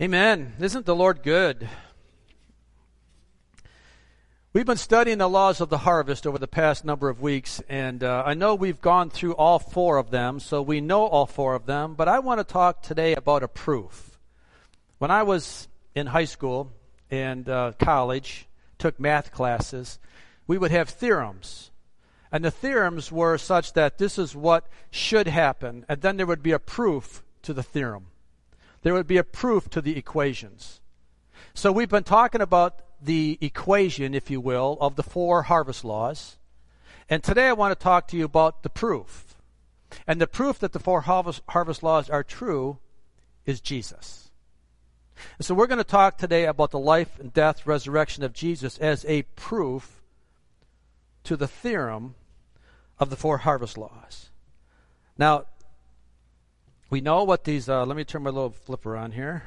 Amen. Isn't the Lord good? We've been studying the laws of the harvest over the past number of weeks, and uh, I know we've gone through all four of them, so we know all four of them, but I want to talk today about a proof. When I was in high school and uh, college, took math classes, we would have theorems. And the theorems were such that this is what should happen, and then there would be a proof to the theorem there would be a proof to the equations. So we've been talking about the equation, if you will, of the four harvest laws. And today I want to talk to you about the proof. And the proof that the four harvest, harvest laws are true is Jesus. And so we're going to talk today about the life and death, resurrection of Jesus as a proof to the theorem of the four harvest laws. Now, we know what these, uh, let me turn my little flipper on here.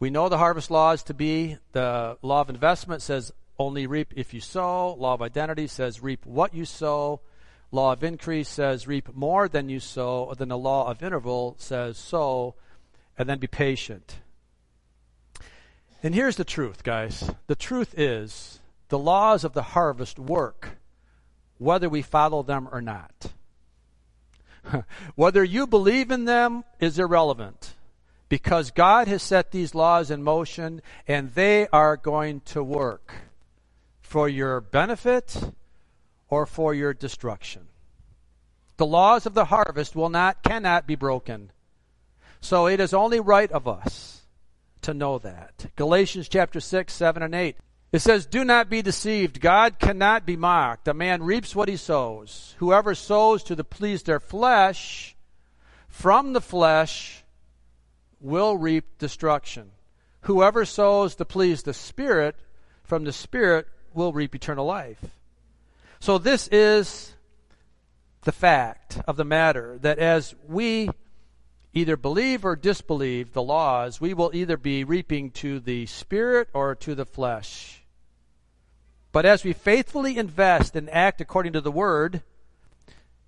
We know the harvest laws to be the law of investment says only reap if you sow. Law of identity says reap what you sow. Law of increase says reap more than you sow. Then the law of interval says sow and then be patient. And here's the truth, guys. The truth is the laws of the harvest work whether we follow them or not. Whether you believe in them is irrelevant because God has set these laws in motion and they are going to work for your benefit or for your destruction. The laws of the harvest will not cannot be broken. So it is only right of us to know that. Galatians chapter 6, 7 and 8. It says, Do not be deceived. God cannot be mocked. A man reaps what he sows. Whoever sows to the please their flesh, from the flesh will reap destruction. Whoever sows to please the Spirit, from the Spirit will reap eternal life. So this is the fact of the matter that as we either believe or disbelieve the laws, we will either be reaping to the spirit or to the flesh. But as we faithfully invest and act according to the word,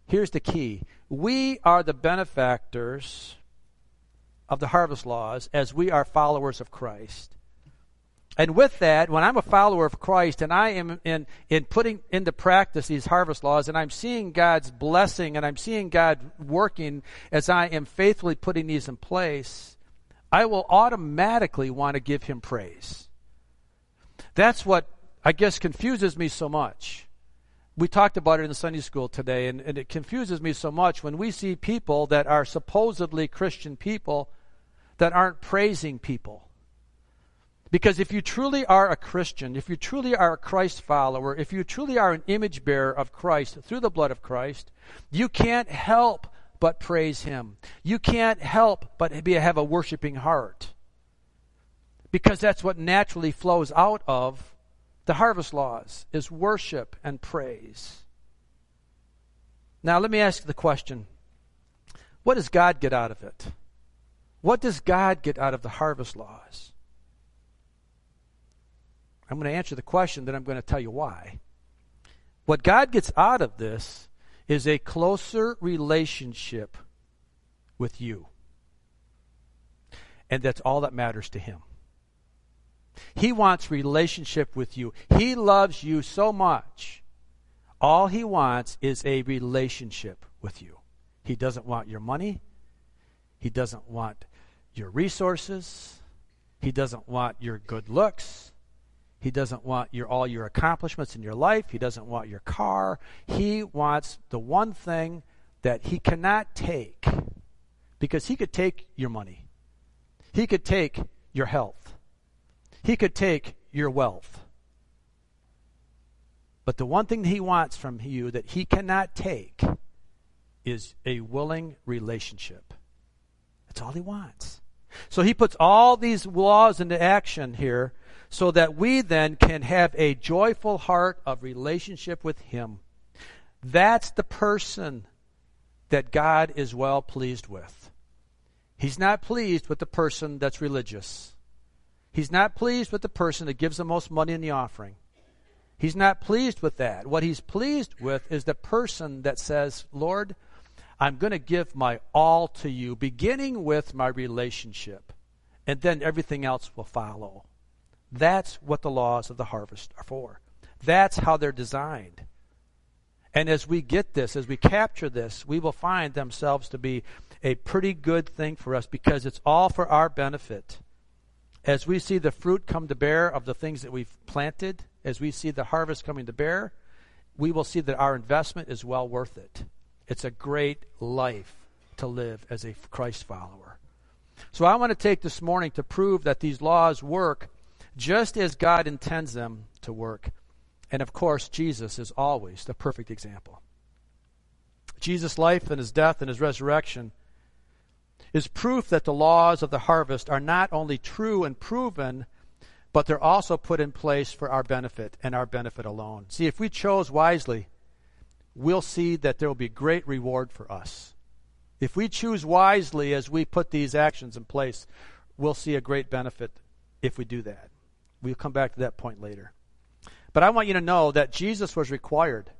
here's the key. We are the benefactors of the harvest laws as we are followers of Christ. And with that, when I'm a follower of Christ and I am in, in putting into practice these harvest laws and I'm seeing God's blessing and I'm seeing God working as I am faithfully putting these in place, I will automatically want to give Him praise. That's what I guess confuses me so much. We talked about it in Sunday school today, and, and it confuses me so much when we see people that are supposedly Christian people that aren't praising people because if you truly are a Christian, if you truly are a Christ follower, if you truly are an image bearer of Christ through the blood of Christ, you can't help but praise Him. You can't help but be, have a worshiping heart. Because that's what naturally flows out of the harvest laws is worship and praise. Now let me ask you the question. What does God get out of it? What does God get out of the harvest laws? I'm going to answer the question, then I'm going to tell you why. What God gets out of this is a closer relationship with you. And that's all that matters to Him. He wants relationship with you. He loves you so much. All He wants is a relationship with you. He doesn't want your money. He doesn't want your resources. He doesn't want your good looks. He doesn't want your all your accomplishments in your life. He doesn't want your car. He wants the one thing that he cannot take because he could take your money. He could take your health. He could take your wealth. But the one thing he wants from you that he cannot take is a willing relationship. That's all he wants. So he puts all these laws into action here so that we then can have a joyful heart of relationship with Him. That's the person that God is well pleased with. He's not pleased with the person that's religious. He's not pleased with the person that gives the most money in the offering. He's not pleased with that. What he's pleased with is the person that says, Lord, I'm going to give my all to you, beginning with my relationship and then everything else will follow. That's what the laws of the harvest are for. That's how they're designed. And as we get this, as we capture this, we will find themselves to be a pretty good thing for us because it's all for our benefit. As we see the fruit come to bear of the things that we've planted, as we see the harvest coming to bear, we will see that our investment is well worth it. It's a great life to live as a Christ follower. So I want to take this morning to prove that these laws work just as God intends them to work. And of course, Jesus is always the perfect example. Jesus' life and his death and his resurrection is proof that the laws of the harvest are not only true and proven, but they're also put in place for our benefit and our benefit alone. See, if we chose wisely, we'll see that there will be great reward for us. If we choose wisely as we put these actions in place, we'll see a great benefit if we do that. We'll come back to that point later. But I want you to know that Jesus was required.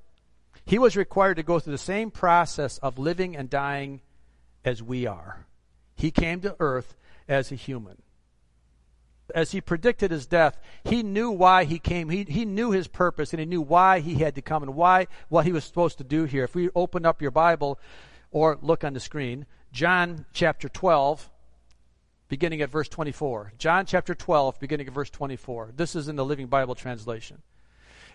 He was required to go through the same process of living and dying as we are. He came to earth as a human. As he predicted his death, he knew why he came. He, he knew his purpose and he knew why he had to come and why what he was supposed to do here. If we open up your Bible or look on the screen, John chapter 12, beginning at verse 24. John chapter 12, beginning at verse 24. This is in the Living Bible translation.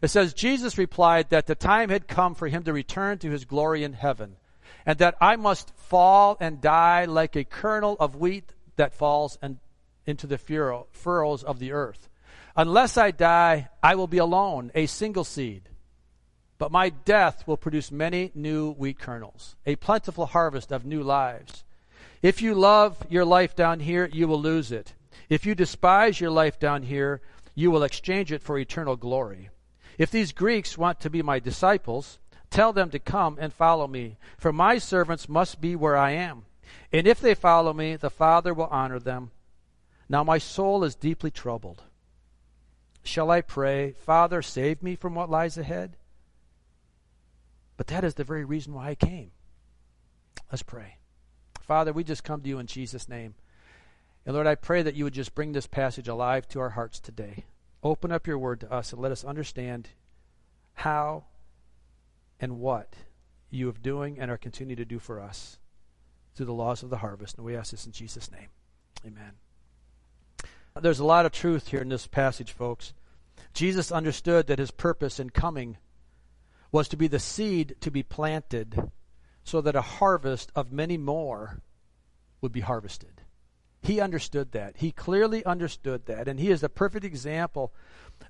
It says, Jesus replied that the time had come for him to return to his glory in heaven, and that I must fall and die like a kernel of wheat that falls and into the furrow, furrows of the earth. Unless I die, I will be alone, a single seed. But my death will produce many new wheat kernels, a plentiful harvest of new lives. If you love your life down here, you will lose it. If you despise your life down here, you will exchange it for eternal glory. If these Greeks want to be my disciples, tell them to come and follow me, for my servants must be where I am. And if they follow me, the Father will honor them. Now my soul is deeply troubled. Shall I pray, Father, save me from what lies ahead? But that is the very reason why I came. Let's pray. Father, we just come to you in Jesus' name. And Lord, I pray that you would just bring this passage alive to our hearts today. Open up your word to us and let us understand how and what you are doing and are continuing to do for us through the laws of the harvest. And we ask this in Jesus' name. Amen. There's a lot of truth here in this passage, folks. Jesus understood that his purpose in coming was to be the seed to be planted so that a harvest of many more would be harvested. He understood that. He clearly understood that. And he is a perfect example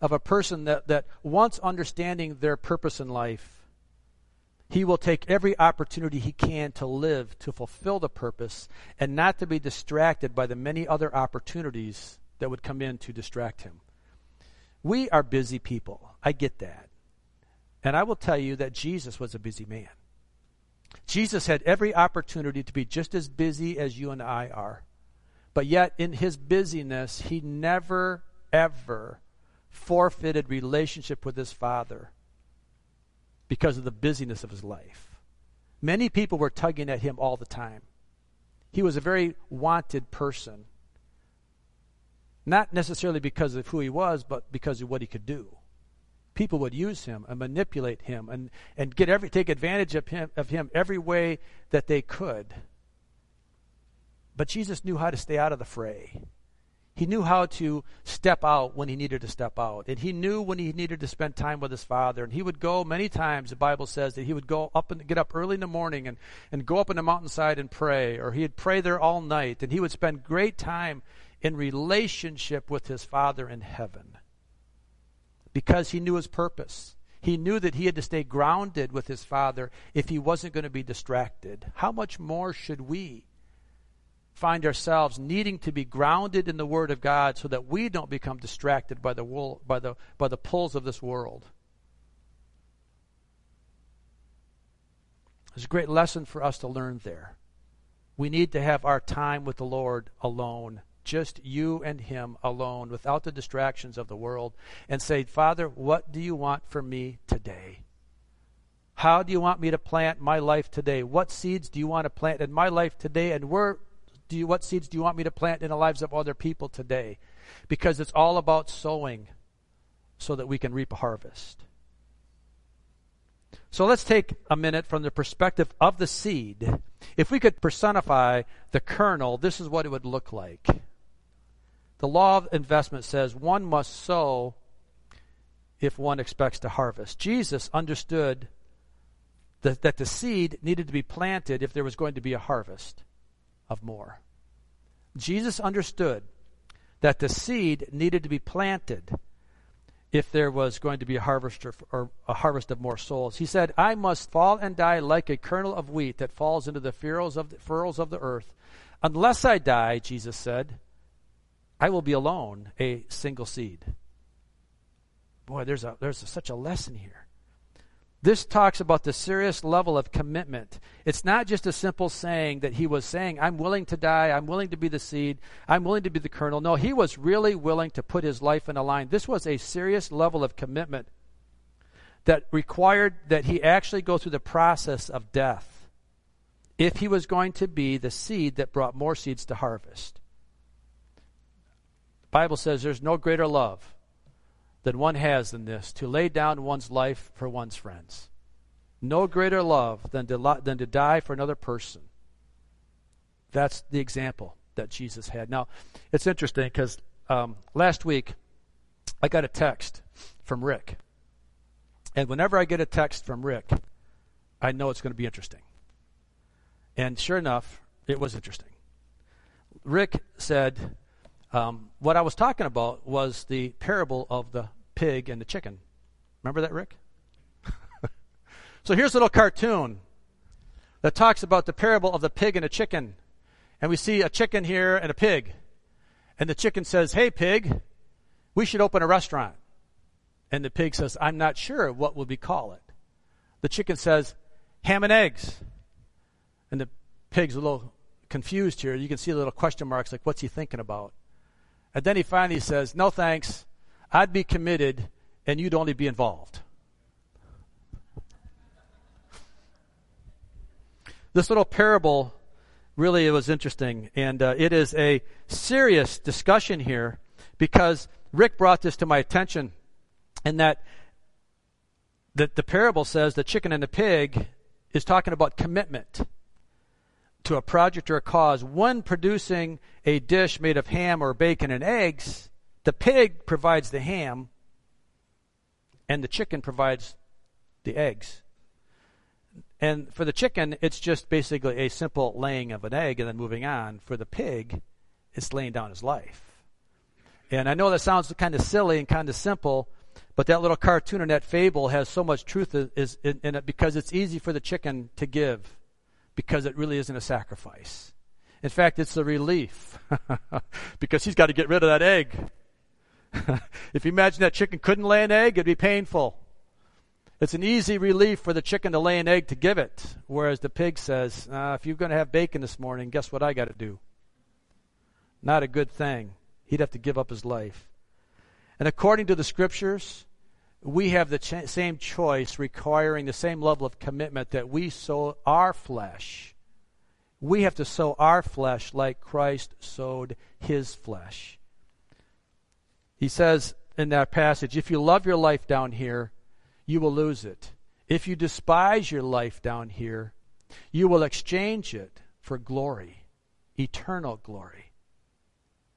of a person that, that once understanding their purpose in life, he will take every opportunity he can to live, to fulfill the purpose, and not to be distracted by the many other opportunities that would come in to distract him. We are busy people. I get that. And I will tell you that Jesus was a busy man. Jesus had every opportunity to be just as busy as you and I are. But yet, in his busyness, he never, ever forfeited relationship with his Father because of the busyness of his life. Many people were tugging at him all the time. He was a very wanted person. Not necessarily because of who he was, but because of what he could do people would use him and manipulate him and, and get every take advantage of him of him every way that they could. But Jesus knew how to stay out of the fray. He knew how to step out when he needed to step out. And he knew when he needed to spend time with his father. And he would go many times, the Bible says that he would go up and get up early in the morning and, and go up in the mountainside and pray. Or he'd pray there all night. And he would spend great time in relationship with his father in heaven because he knew his purpose. He knew that he had to stay grounded with his Father if he wasn't going to be distracted. How much more should we find ourselves needing to be grounded in the Word of God so that we don't become distracted by the, wool, by the, by the pulls of this world? There's a great lesson for us to learn there. We need to have our time with the Lord alone just you and Him alone, without the distractions of the world, and say, Father, what do you want for me today? How do you want me to plant my life today? What seeds do you want to plant in my life today? And where do you, what seeds do you want me to plant in the lives of other people today? Because it's all about sowing so that we can reap a harvest. So let's take a minute from the perspective of the seed. If we could personify the kernel, this is what it would look like. The law of investment says one must sow if one expects to harvest. Jesus understood that, that the seed needed to be planted if there was going to be a harvest of more. Jesus understood that the seed needed to be planted if there was going to be a harvest or, a harvest of more souls. He said, "I must fall and die like a kernel of wheat that falls into the furrows of the, furrows of the earth. Unless I die," Jesus said, "I will be alone, a single seed." Boy, there's a there's a, such a lesson here. This talks about the serious level of commitment. It's not just a simple saying that he was saying, I'm willing to die, I'm willing to be the seed, I'm willing to be the kernel. No, he was really willing to put his life in a line. This was a serious level of commitment that required that he actually go through the process of death if he was going to be the seed that brought more seeds to harvest. The Bible says there's no greater love than one has than this to lay down one's life for one's friends. No greater love than to, than to die for another person. That's the example that Jesus had. Now, it's interesting because um, last week I got a text from Rick. And whenever I get a text from Rick, I know it's going to be interesting. And sure enough, it was interesting. Rick said, um, what I was talking about was the parable of the pig and the chicken. Remember that, Rick? so here's a little cartoon that talks about the parable of the pig and the chicken. And we see a chicken here and a pig. And the chicken says, Hey, pig, we should open a restaurant. And the pig says, I'm not sure what will we call it. The chicken says, Ham and eggs. And the pig's a little confused here. You can see the little question marks like, What's he thinking about? And then he finally says, No thanks. I'd be committed and you'd only be involved. This little parable really was interesting, and uh, it is a serious discussion here because Rick brought this to my attention, and that that the parable says the chicken and the pig is talking about commitment to a project or a cause. One producing a dish made of ham or bacon and eggs, the pig provides the ham, and the chicken provides the eggs. And for the chicken, it's just basically a simple laying of an egg and then moving on. For the pig, it's laying down his life. And I know that sounds kind of silly and kind of simple, but that little cartoon and that fable has so much truth in, in it because it's easy for the chicken to give because it really isn't a sacrifice. In fact, it's a relief because he's got to get rid of that egg. if you imagine that chicken couldn't lay an egg, it'd be painful. It's an easy relief for the chicken to lay an egg to give it, whereas the pig says, uh, if you're going to have bacon this morning, guess what I got to do? Not a good thing. He'd have to give up his life. And according to the scriptures, we have the ch- same choice requiring the same level of commitment that we sow our flesh. We have to sow our flesh like Christ sowed his flesh. He says in that passage, if you love your life down here, you will lose it. If you despise your life down here, you will exchange it for glory, eternal glory.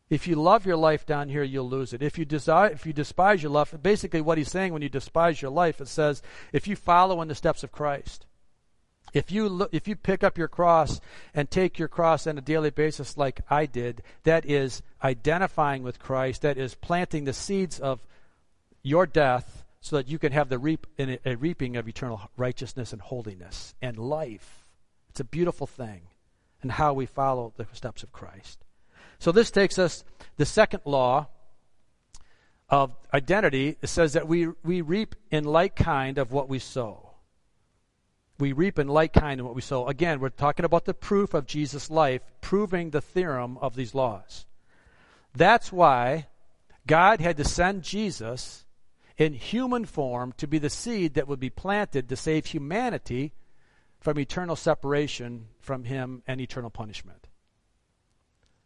If you love your life down here, you'll lose it. If you desire, if you despise your life, basically what he's saying when you despise your life, it says, if you follow in the steps of Christ, if you look, if you pick up your cross and take your cross on a daily basis like I did, that is identifying with Christ, that is planting the seeds of your death so that you can have the reap a, a reaping of eternal righteousness and holiness and life. It's a beautiful thing and how we follow the steps of Christ. So this takes us the second law of identity. It says that we, we reap in like kind of what we sow we reap in like kind of what we sow. Again, we're talking about the proof of Jesus' life, proving the theorem of these laws. That's why God had to send Jesus in human form to be the seed that would be planted to save humanity from eternal separation from Him and eternal punishment.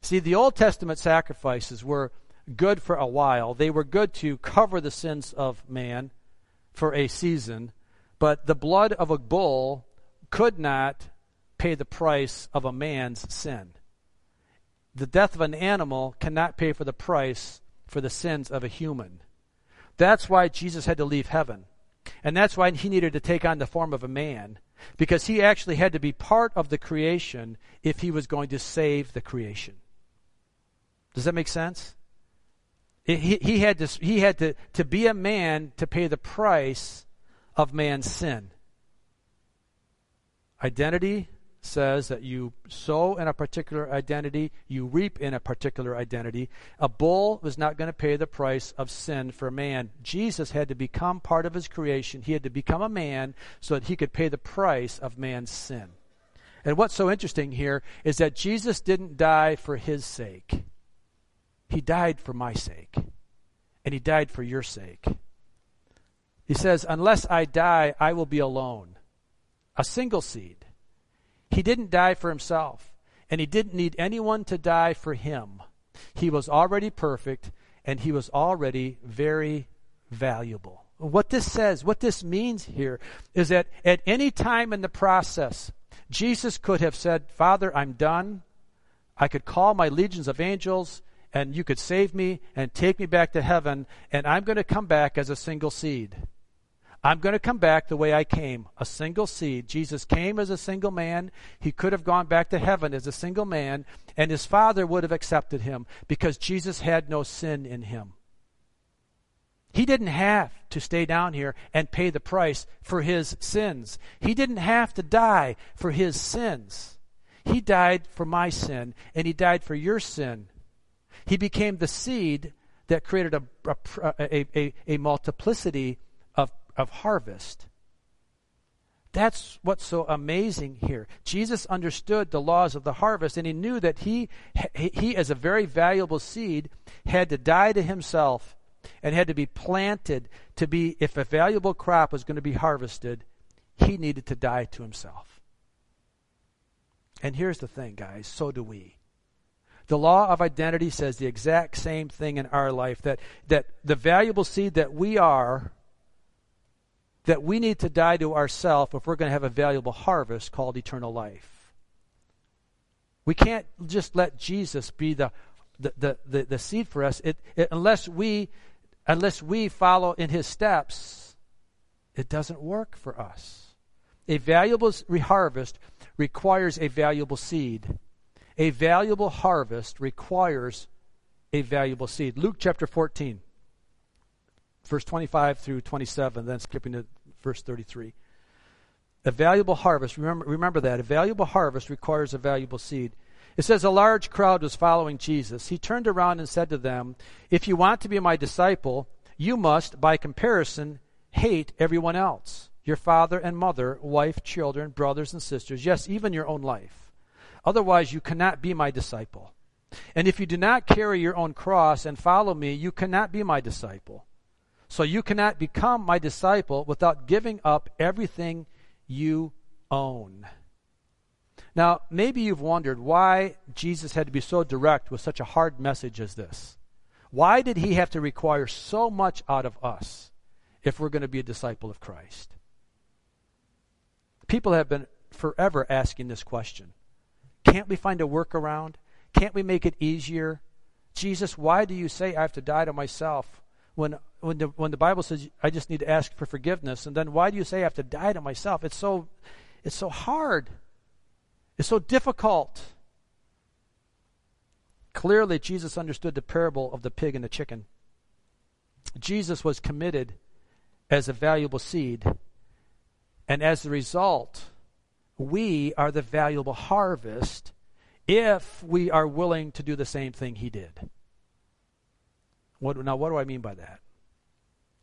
See, the Old Testament sacrifices were good for a while. They were good to cover the sins of man for a season, but the blood of a bull could not pay the price of a man's sin. The death of an animal cannot pay for the price for the sins of a human. That's why Jesus had to leave heaven. And that's why he needed to take on the form of a man, because he actually had to be part of the creation if he was going to save the creation. Does that make sense? He, he had, to, he had to, to be a man to pay the price of man's sin. Identity says that you sow in a particular identity, you reap in a particular identity. A bull was not going to pay the price of sin for man. Jesus had to become part of his creation. He had to become a man so that he could pay the price of man's sin. And what's so interesting here is that Jesus didn't die for his sake. He died for my sake. And he died for your sake. He says, Unless I die, I will be alone. A single seed. He didn't die for himself, and he didn't need anyone to die for him. He was already perfect, and he was already very valuable. What this says, what this means here, is that at any time in the process, Jesus could have said, Father, I'm done. I could call my legions of angels and you could save me and take me back to heaven, and I'm going to come back as a single seed. I'm going to come back the way I came, a single seed. Jesus came as a single man. He could have gone back to heaven as a single man, and his father would have accepted him because Jesus had no sin in him. He didn't have to stay down here and pay the price for his sins. He didn't have to die for his sins. He died for my sin, and he died for your sin. He became the seed that created a, a, a, a, multiplicity of, of harvest. That's what's so amazing here. Jesus understood the laws of the harvest, and he knew that he, he, as a very valuable seed, had to die to himself and had to be planted to be, if a valuable crop was going to be harvested, he needed to die to himself. And here's the thing, guys so do we. The law of identity says the exact same thing in our life that, that the valuable seed that we are, that we need to die to ourselves if we're going to have a valuable harvest called eternal life. We can't just let Jesus be the, the, the, the, the seed for us it, it, unless, we, unless we follow in his steps. It doesn't work for us. A valuable harvest requires a valuable seed. A valuable harvest requires a valuable seed. Luke chapter 14, verse 25 through 27, then skipping to verse 33. A valuable harvest, remember, remember that. A valuable harvest requires a valuable seed. It says, A large crowd was following Jesus. He turned around and said to them, If you want to be my disciple, you must, by comparison, hate everyone else your father and mother, wife, children, brothers and sisters, yes, even your own life. Otherwise, you cannot be my disciple. And if you do not carry your own cross and follow me, you cannot be my disciple. So you cannot become my disciple without giving up everything you own. Now, maybe you've wondered why Jesus had to be so direct with such a hard message as this. Why did he have to require so much out of us if we're going to be a disciple of Christ? People have been forever asking this question. Can't we find a workaround? Can't we make it easier? Jesus, why do you say I have to die to myself when when the when the Bible says I just need to ask for forgiveness? And then why do you say I have to die to myself? It's so it's so hard. It's so difficult. Clearly, Jesus understood the parable of the pig and the chicken. Jesus was committed as a valuable seed. And as a result, we are the valuable harvest if we are willing to do the same thing he did. What, now, what do I mean by that?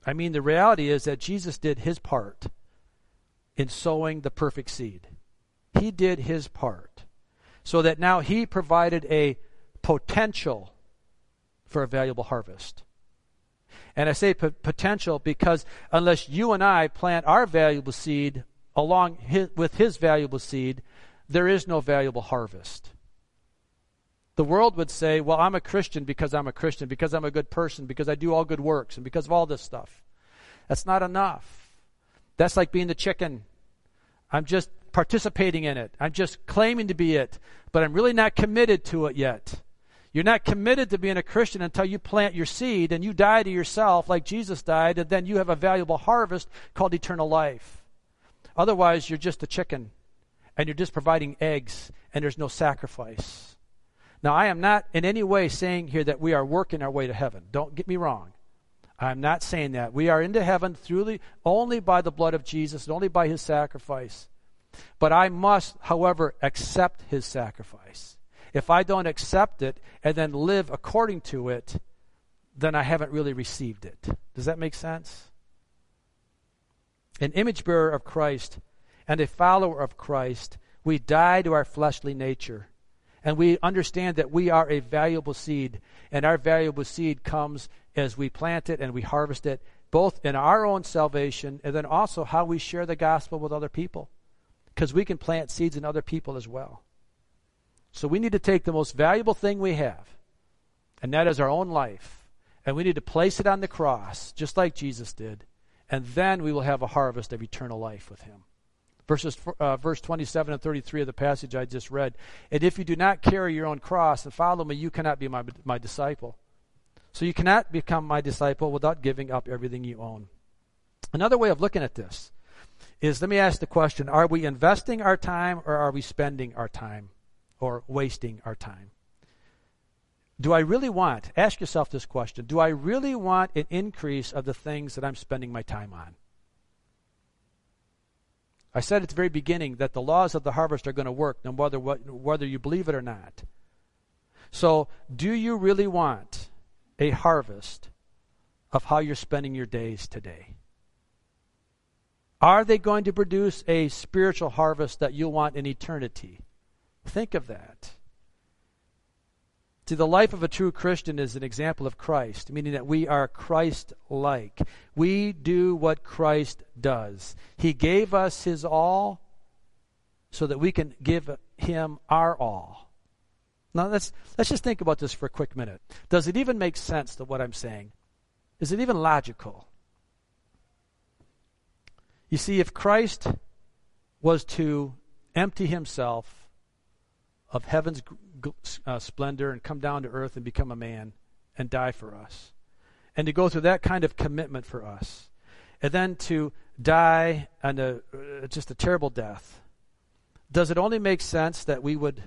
I mean, the reality is that Jesus did his part in sowing the perfect seed. He did his part. So that now he provided a potential for a valuable harvest. And I say p- potential because unless you and I plant our valuable seed along his, with his valuable seed, there is no valuable harvest. The world would say, well, I'm a Christian because I'm a Christian, because I'm a good person, because I do all good works, and because of all this stuff. That's not enough. That's like being the chicken. I'm just participating in it. I'm just claiming to be it, but I'm really not committed to it yet. You're not committed to being a Christian until you plant your seed and you die to yourself like Jesus died, and then you have a valuable harvest called eternal life. Otherwise, you're just a chicken and you're just providing eggs and there's no sacrifice. Now, I am not in any way saying here that we are working our way to heaven. Don't get me wrong. I'm not saying that. We are into heaven through the, only by the blood of Jesus and only by his sacrifice. But I must, however, accept his sacrifice. If I don't accept it and then live according to it, then I haven't really received it. Does that make sense? An image bearer of Christ and a follower of Christ, we die to our fleshly nature. And we understand that we are a valuable seed, and our valuable seed comes as we plant it and we harvest it, both in our own salvation and then also how we share the gospel with other people. Because we can plant seeds in other people as well. So we need to take the most valuable thing we have, and that is our own life, and we need to place it on the cross, just like Jesus did, and then we will have a harvest of eternal life with Him. Verses, uh, verse 27 and 33 of the passage I just read. And if you do not carry your own cross and follow me, you cannot be my, my disciple. So you cannot become my disciple without giving up everything you own. Another way of looking at this is let me ask the question are we investing our time or are we spending our time or wasting our time? Do I really want, ask yourself this question, do I really want an increase of the things that I'm spending my time on? I said at the very beginning that the laws of the harvest are going to work no matter whether you believe it or not. So, do you really want a harvest of how you're spending your days today? Are they going to produce a spiritual harvest that you'll want in eternity? Think of that. See, the life of a true Christian is an example of Christ, meaning that we are Christ like. We do what Christ does. He gave us His all so that we can give Him our all. Now, let's, let's just think about this for a quick minute. Does it even make sense to what I'm saying? Is it even logical? You see, if Christ was to empty Himself of heaven's uh, splendor and come down to earth and become a man and die for us. And to go through that kind of commitment for us. And then to die and a, uh, just a terrible death. Does it only make sense that we would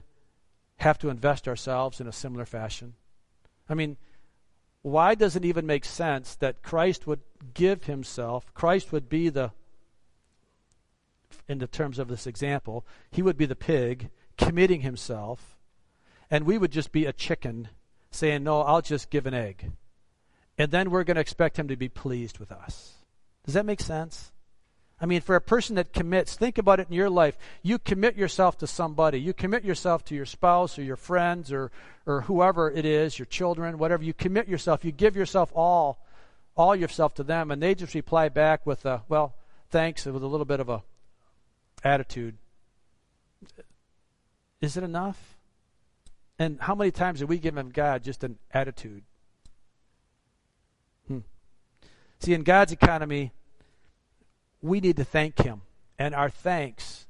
have to invest ourselves in a similar fashion? I mean, why does it even make sense that Christ would give himself, Christ would be the, in the terms of this example, he would be the pig committing himself and we would just be a chicken saying, No, I'll just give an egg. And then we're going to expect him to be pleased with us. Does that make sense? I mean, for a person that commits, think about it in your life. You commit yourself to somebody. You commit yourself to your spouse or your friends or, or whoever it is, your children, whatever. You commit yourself. You give yourself all, all yourself to them, and they just reply back with a, well, thanks, with a little bit of a attitude. Is it enough? And how many times have we given God just an attitude? Hmm. See, in God's economy, we need to thank Him. And our thanks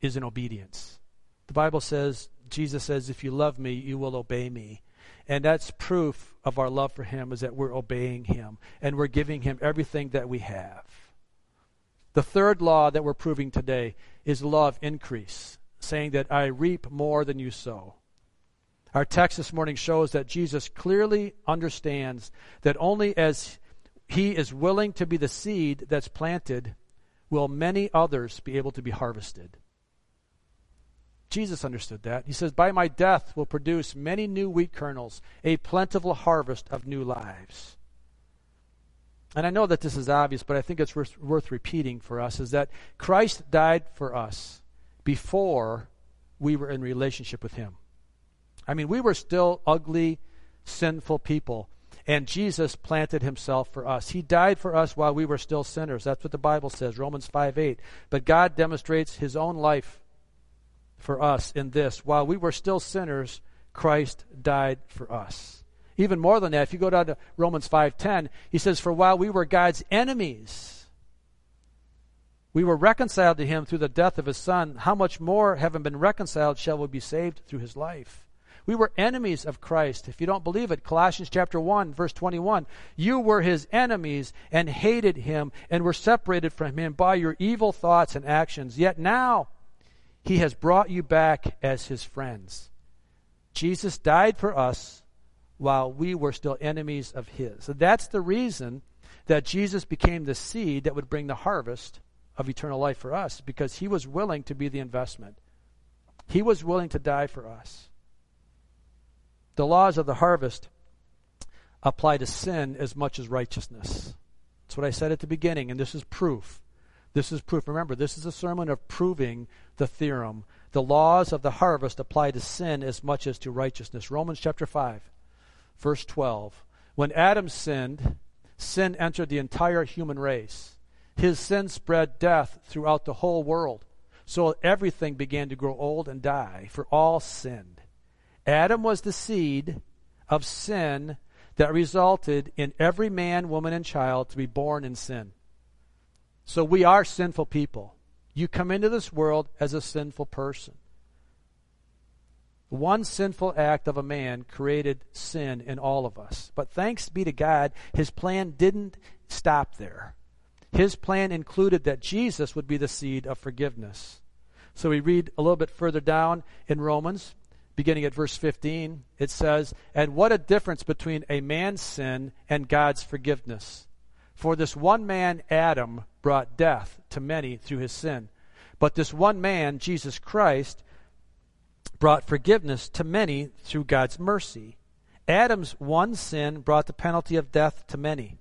is in obedience. The Bible says, Jesus says, if you love me, you will obey me. And that's proof of our love for Him is that we're obeying Him and we're giving Him everything that we have. The third law that we're proving today is law of increase, saying that I reap more than you sow. Our text this morning shows that Jesus clearly understands that only as he is willing to be the seed that's planted will many others be able to be harvested. Jesus understood that. He says, By my death will produce many new wheat kernels, a plentiful harvest of new lives. And I know that this is obvious, but I think it's worth, worth repeating for us is that Christ died for us before we were in relationship with him. I mean, we were still ugly, sinful people. And Jesus planted himself for us. He died for us while we were still sinners. That's what the Bible says, Romans 5 8. But God demonstrates his own life for us in this. While we were still sinners, Christ died for us. Even more than that, if you go down to Romans 5:10, he says, "For while we were God's enemies, we were reconciled to him through the death of his son, how much more having been reconciled shall we be saved through his life?" We were enemies of Christ. If you don't believe it, Colossians chapter 1 verse 21, you were his enemies and hated him and were separated from him by your evil thoughts and actions. Yet now he has brought you back as his friends. Jesus died for us while we were still enemies of his. So that's the reason that Jesus became the seed that would bring the harvest of eternal life for us because he was willing to be the investment. He was willing to die for us. The laws of the harvest apply to sin as much as righteousness. That's what I said at the beginning, and this is proof. This is proof. Remember, this is a sermon of proving the theorem. The laws of the harvest apply to sin as much as to righteousness. Romans chapter 5, verse 12. When Adam sinned, sin entered the entire human race. His sin spread death throughout the whole world. So everything began to grow old and die, for all sinned. Adam was the seed of sin that resulted in every man, woman, and child to be born in sin. So we are sinful people. You come into this world as a sinful person. One sinful act of a man created sin in all of us. But thanks be to God, his plan didn't stop there. His plan included that Jesus would be the seed of forgiveness. So we read a little bit further down in Romans beginning at verse 15, it says, And what a difference between a man's sin and God's forgiveness. For this one man, Adam, brought death to many through his sin. But this one man, Jesus Christ, brought forgiveness to many through God's mercy. Adam's one sin brought the penalty of death to many,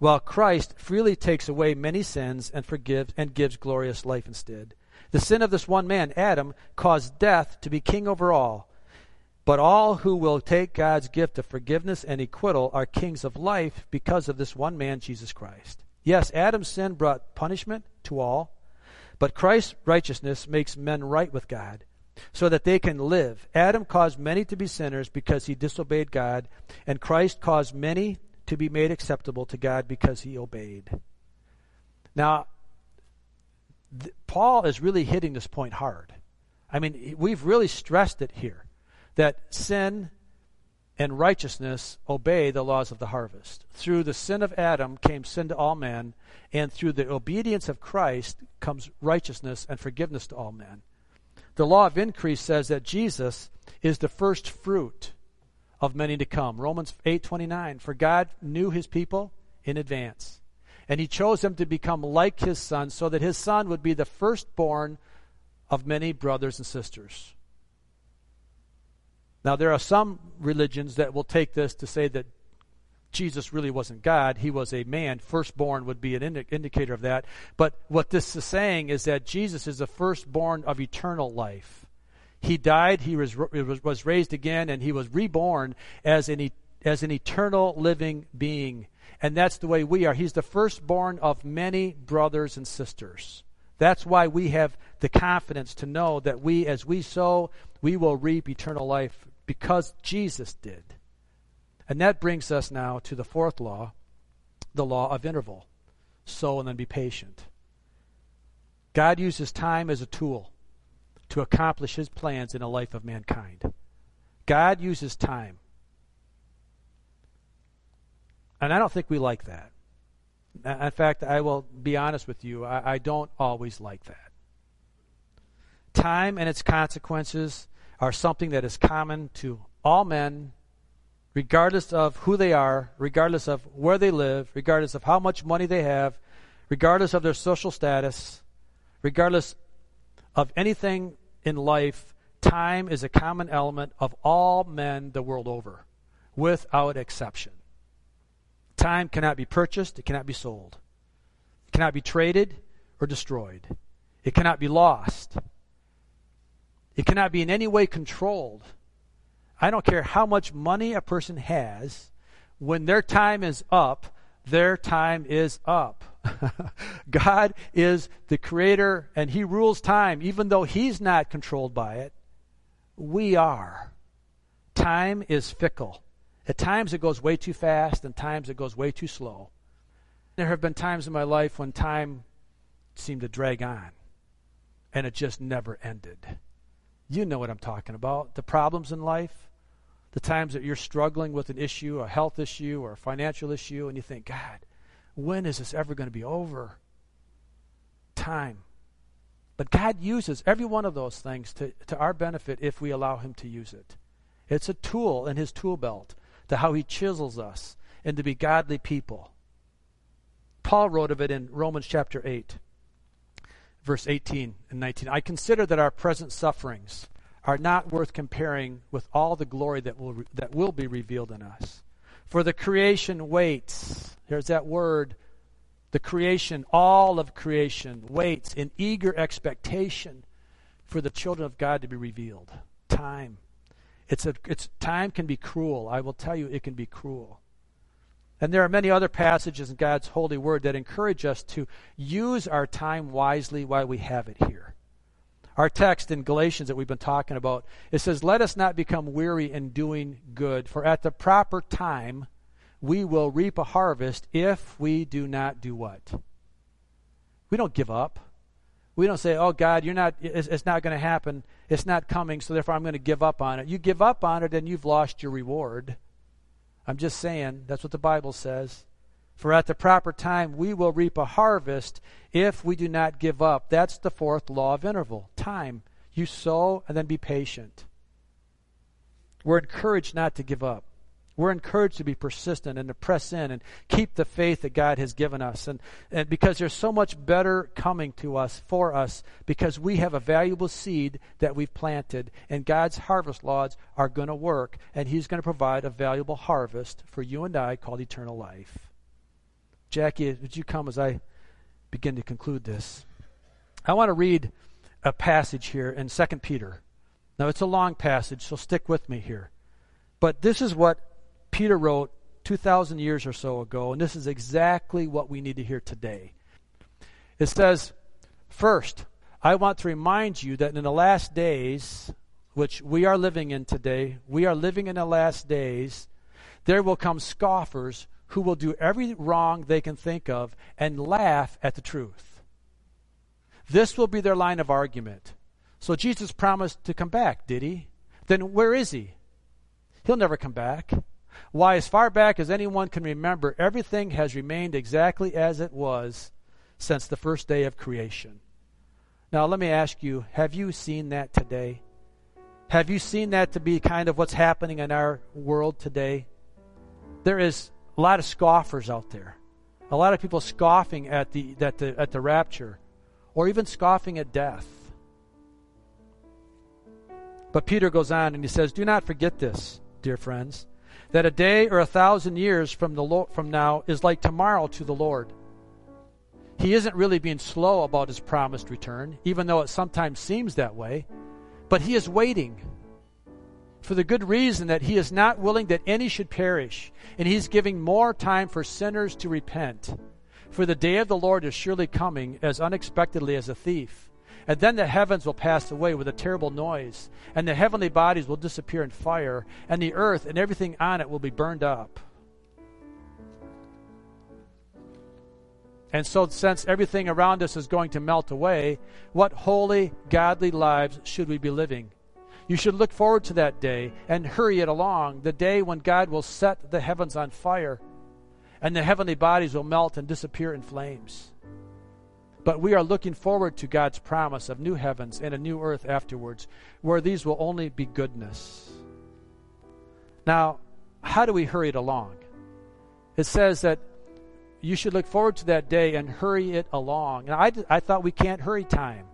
while Christ freely takes away many sins and forgives and gives glorious life instead. The sin of this one man, Adam, caused death to be king over all. But all who will take God's gift of forgiveness and acquittal are kings of life because of this one man, Jesus Christ. Yes, Adam's sin brought punishment to all, but Christ's righteousness makes men right with God so that they can live. Adam caused many to be sinners because he disobeyed God, and Christ caused many to be made acceptable to God because he obeyed. Now, th- Paul is really hitting this point hard. I mean, we've really stressed it here that sin and righteousness obey the laws of the harvest. Through the sin of Adam came sin to all men, and through the obedience of Christ comes righteousness and forgiveness to all men. The law of increase says that Jesus is the first fruit of many to come. Romans 8:29 For God knew his people in advance and he chose him to become like his son so that his son would be the firstborn of many brothers and sisters. Now, there are some religions that will take this to say that Jesus really wasn't God, he was a man. Firstborn would be an indi- indicator of that. But what this is saying is that Jesus is the firstborn of eternal life. He died, he was, was raised again, and he was reborn as an, as an eternal living being. And that's the way we are. He's the firstborn of many brothers and sisters. That's why we have the confidence to know that we, as we sow, we will reap eternal life because Jesus did. And that brings us now to the fourth law, the law of interval. Sow and then be patient. God uses time as a tool to accomplish his plans in the life of mankind. God uses time. And I don't think we like that. In fact, I will be honest with you, I, I don't always like that. Time and its consequences are something that is common to all men, regardless of who they are, regardless of where they live, regardless of how much money they have, regardless of their social status, regardless of anything in life, time is a common element of all men the world over, without exception. Time cannot be purchased, it cannot be sold. It cannot be traded or destroyed. It cannot be lost. It cannot be in any way controlled. I don't care how much money a person has, when their time is up, their time is up. God is the creator and He rules time, even though He's not controlled by it. We are. time is fickle. At times it goes way too fast, and times it goes way too slow. There have been times in my life when time seemed to drag on, and it just never ended. You know what I'm talking about. The problems in life, the times that you're struggling with an issue, a health issue, or a financial issue, and you think, God, when is this ever going to be over? Time. But God uses every one of those things to, to our benefit if we allow Him to use it. It's a tool in His tool belt to how He chisels us and to be godly people. Paul wrote of it in Romans chapter 8, verse 18 and 19. I consider that our present sufferings are not worth comparing with all the glory that will, that will be revealed in us. For the creation waits. Here's that word. The creation, all of creation, waits in eager expectation for the children of God to be revealed. Time. It's a, it's, time can be cruel. I will tell you, it can be cruel. And there are many other passages in God's holy word that encourage us to use our time wisely while we have it here. Our text in Galatians that we've been talking about, it says, Let us not become weary in doing good, for at the proper time we will reap a harvest if we do not do what? We don't give up. We don't say, "Oh God, you're not it's, it's not going to happen. It's not coming, so therefore I'm going to give up on it." You give up on it and you've lost your reward. I'm just saying, that's what the Bible says. For at the proper time we will reap a harvest if we do not give up. That's the fourth law of interval time. You sow and then be patient. We're encouraged not to give up. We're encouraged to be persistent and to press in and keep the faith that God has given us. And, and because there's so much better coming to us, for us, because we have a valuable seed that we've planted, and God's harvest laws are going to work, and He's going to provide a valuable harvest for you and I called eternal life. Jackie, would you come as I begin to conclude this? I want to read a passage here in 2 Peter. Now, it's a long passage, so stick with me here. But this is what Peter wrote 2,000 years or so ago, and this is exactly what we need to hear today. It says, First, I want to remind you that in the last days, which we are living in today, we are living in the last days, there will come scoffers who will do every wrong they can think of and laugh at the truth. This will be their line of argument. So Jesus promised to come back, did he? Then where is he? He'll never come back. Why, as far back as anyone can remember, everything has remained exactly as it was since the first day of creation. Now, let me ask you have you seen that today? Have you seen that to be kind of what's happening in our world today? There is a lot of scoffers out there. A lot of people scoffing at the, at the, at the rapture, or even scoffing at death. But Peter goes on and he says, Do not forget this, dear friends, that a day or a thousand years from, the from now is like tomorrow to the Lord. He isn't really being slow about his promised return, even though it sometimes seems that way, but he is waiting for the good reason that he is not willing that any should perish, and he's giving more time for sinners to repent. For the day of the Lord is surely coming as unexpectedly as a thief. And then the heavens will pass away with a terrible noise, and the heavenly bodies will disappear in fire, and the earth and everything on it will be burned up. And so, since everything around us is going to melt away, what holy, godly lives should we be living? You should look forward to that day and hurry it along, the day when God will set the heavens on fire and the heavenly bodies will melt and disappear in flames. But we are looking forward to God's promise of new heavens and a new earth afterwards, where these will only be goodness. Now, how do we hurry it along? It says that you should look forward to that day and hurry it along. Now, I, I thought we can't hurry time.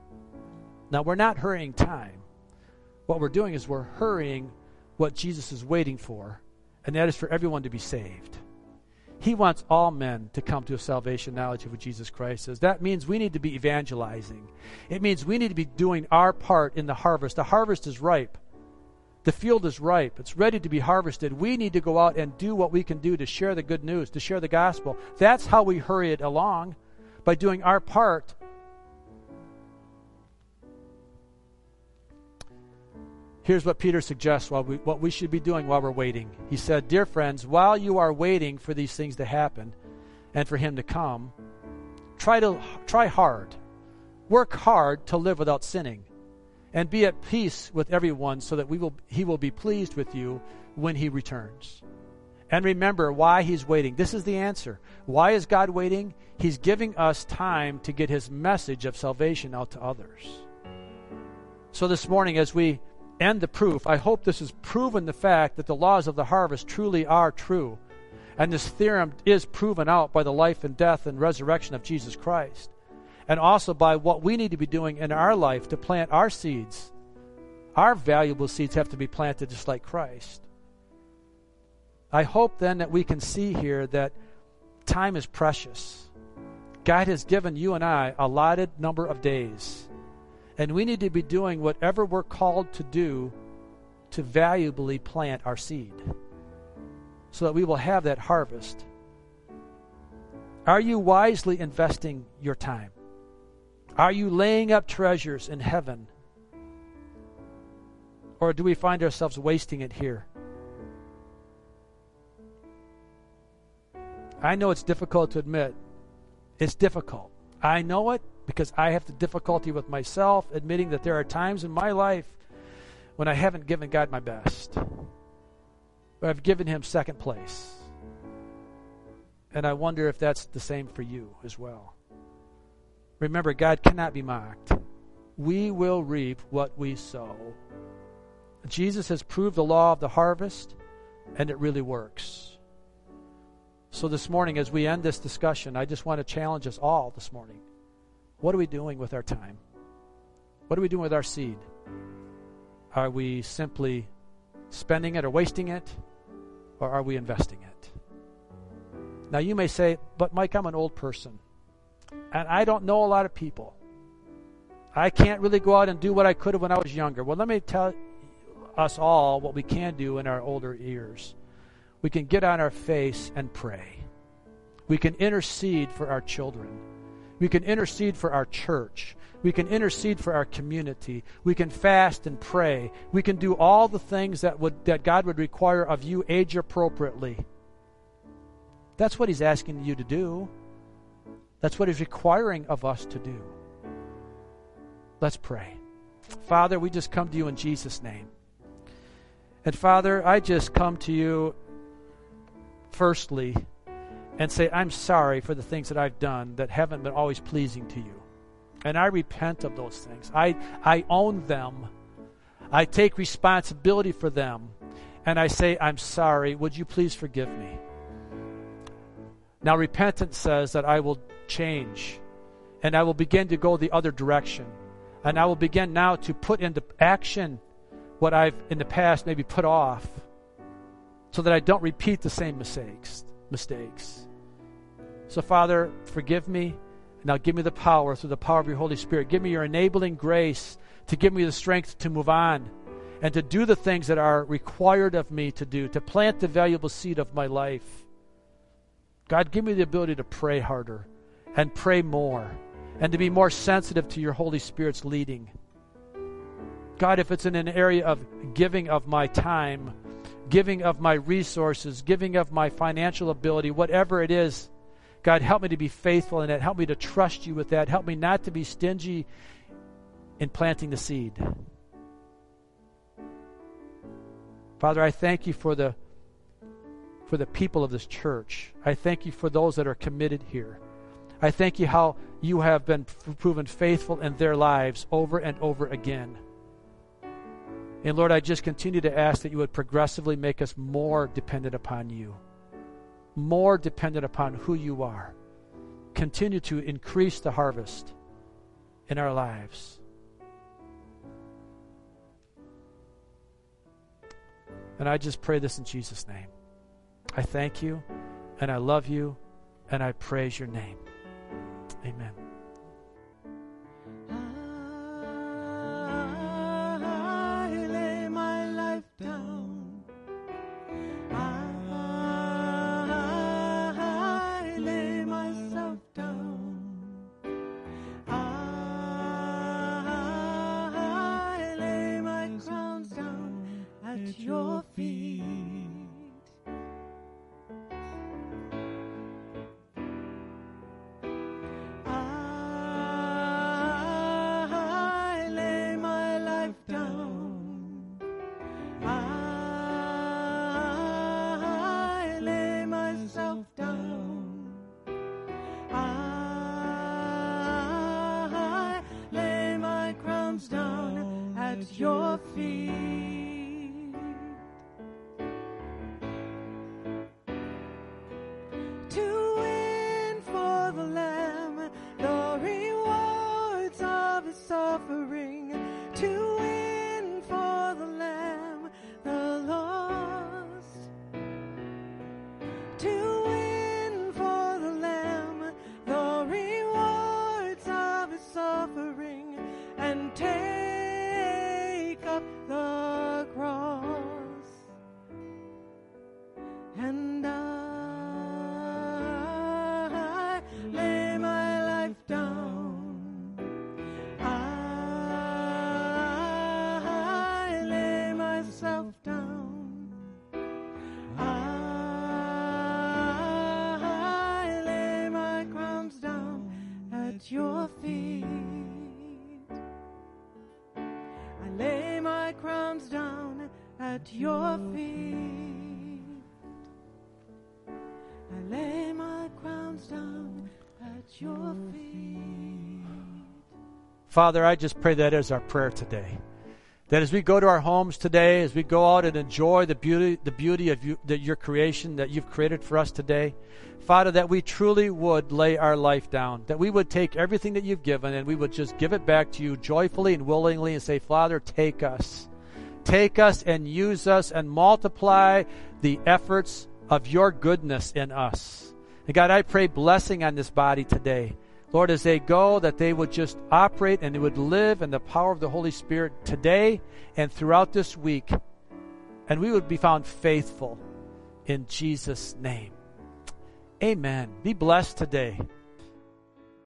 Now, we're not hurrying time. What we're doing is we're hurrying what Jesus is waiting for, and that is for everyone to be saved. He wants all men to come to a salvation knowledge of what Jesus Christ is. That means we need to be evangelizing. It means we need to be doing our part in the harvest. The harvest is ripe. The field is ripe. It's ready to be harvested. We need to go out and do what we can do to share the good news, to share the gospel. That's how we hurry it along by doing our part Here's what Peter suggests while we, what we should be doing while we're waiting. He said, Dear friends, while you are waiting for these things to happen and for him to come, try to try hard. Work hard to live without sinning. And be at peace with everyone so that we will, he will be pleased with you when he returns. And remember why he's waiting. This is the answer. Why is God waiting? He's giving us time to get his message of salvation out to others. So this morning, as we end the proof, I hope this has proven the fact that the laws of the harvest truly are true. And this theorem is proven out by the life and death and resurrection of Jesus Christ. And also by what we need to be doing in our life to plant our seeds. Our valuable seeds have to be planted just like Christ. I hope then that we can see here that time is precious. God has given you and I a allotted number of days. And we need to be doing whatever we're called to do to valuably plant our seed so that we will have that harvest. Are you wisely investing your time? Are you laying up treasures in heaven? Or do we find ourselves wasting it here? I know it's difficult to admit. It's difficult. I know it because I have the difficulty with myself admitting that there are times in my life when I haven't given God my best. But I've given him second place. And I wonder if that's the same for you as well. Remember, God cannot be mocked. We will reap what we sow. Jesus has proved the law of the harvest, and it really works. So, this morning, as we end this discussion, I just want to challenge us all this morning. What are we doing with our time? What are we doing with our seed? Are we simply spending it or wasting it? Or are we investing it? Now, you may say, but Mike, I'm an old person. And I don't know a lot of people. I can't really go out and do what I could have when I was younger. Well, let me tell us all what we can do in our older years. We can get on our face and pray. We can intercede for our children. We can intercede for our church. We can intercede for our community. We can fast and pray. We can do all the things that would that God would require of you age appropriately. That's what he's asking you to do. That's what he's requiring of us to do. Let's pray. Father, we just come to you in Jesus name. And Father, I just come to you firstly and say, I'm sorry for the things that I've done that haven't been always pleasing to you. And I repent of those things. I, I own them. I take responsibility for them. And I say, I'm sorry. Would you please forgive me? Now, repentance says that I will change and I will begin to go the other direction. And I will begin now to put into action what I've in the past maybe put off so that I don't repeat the same mistakes mistakes. So, Father, forgive me. Now give me the power through the power of your Holy Spirit. Give me your enabling grace to give me the strength to move on and to do the things that are required of me to do, to plant the valuable seed of my life. God, give me the ability to pray harder and pray more and to be more sensitive to your Holy Spirit's leading. God, if it's in an area of giving of my time, giving of my resources, giving of my financial ability, whatever it is, God, help me to be faithful in that. Help me to trust you with that. Help me not to be stingy in planting the seed. Father, I thank you for the for the people of this church. I thank you for those that are committed here. I thank you how you have been proven faithful in their lives over and over again. And Lord, I just continue to ask that you would progressively make us more dependent upon you more dependent upon who you are. Continue to increase the harvest in our lives. And I just pray this in Jesus' name. I thank you and I love you and I praise your name. Amen. Feet. At your feet. I lay my crowns down at your feet. Father, I just pray that is our prayer today. That as we go to our homes today, as we go out and enjoy the beauty, the beauty of you, the, your creation that you've created for us today, Father, that we truly would lay our life down, that we would take everything that you've given and we would just give it back to you joyfully and willingly and say, Father, take us. Take us and use us and multiply the efforts of your goodness in us. And God, I pray blessing on this body today. Lord, as they go, that they would just operate and they would live in the power of the Holy Spirit today and throughout this week. And we would be found faithful in Jesus' name. Amen. Be blessed today.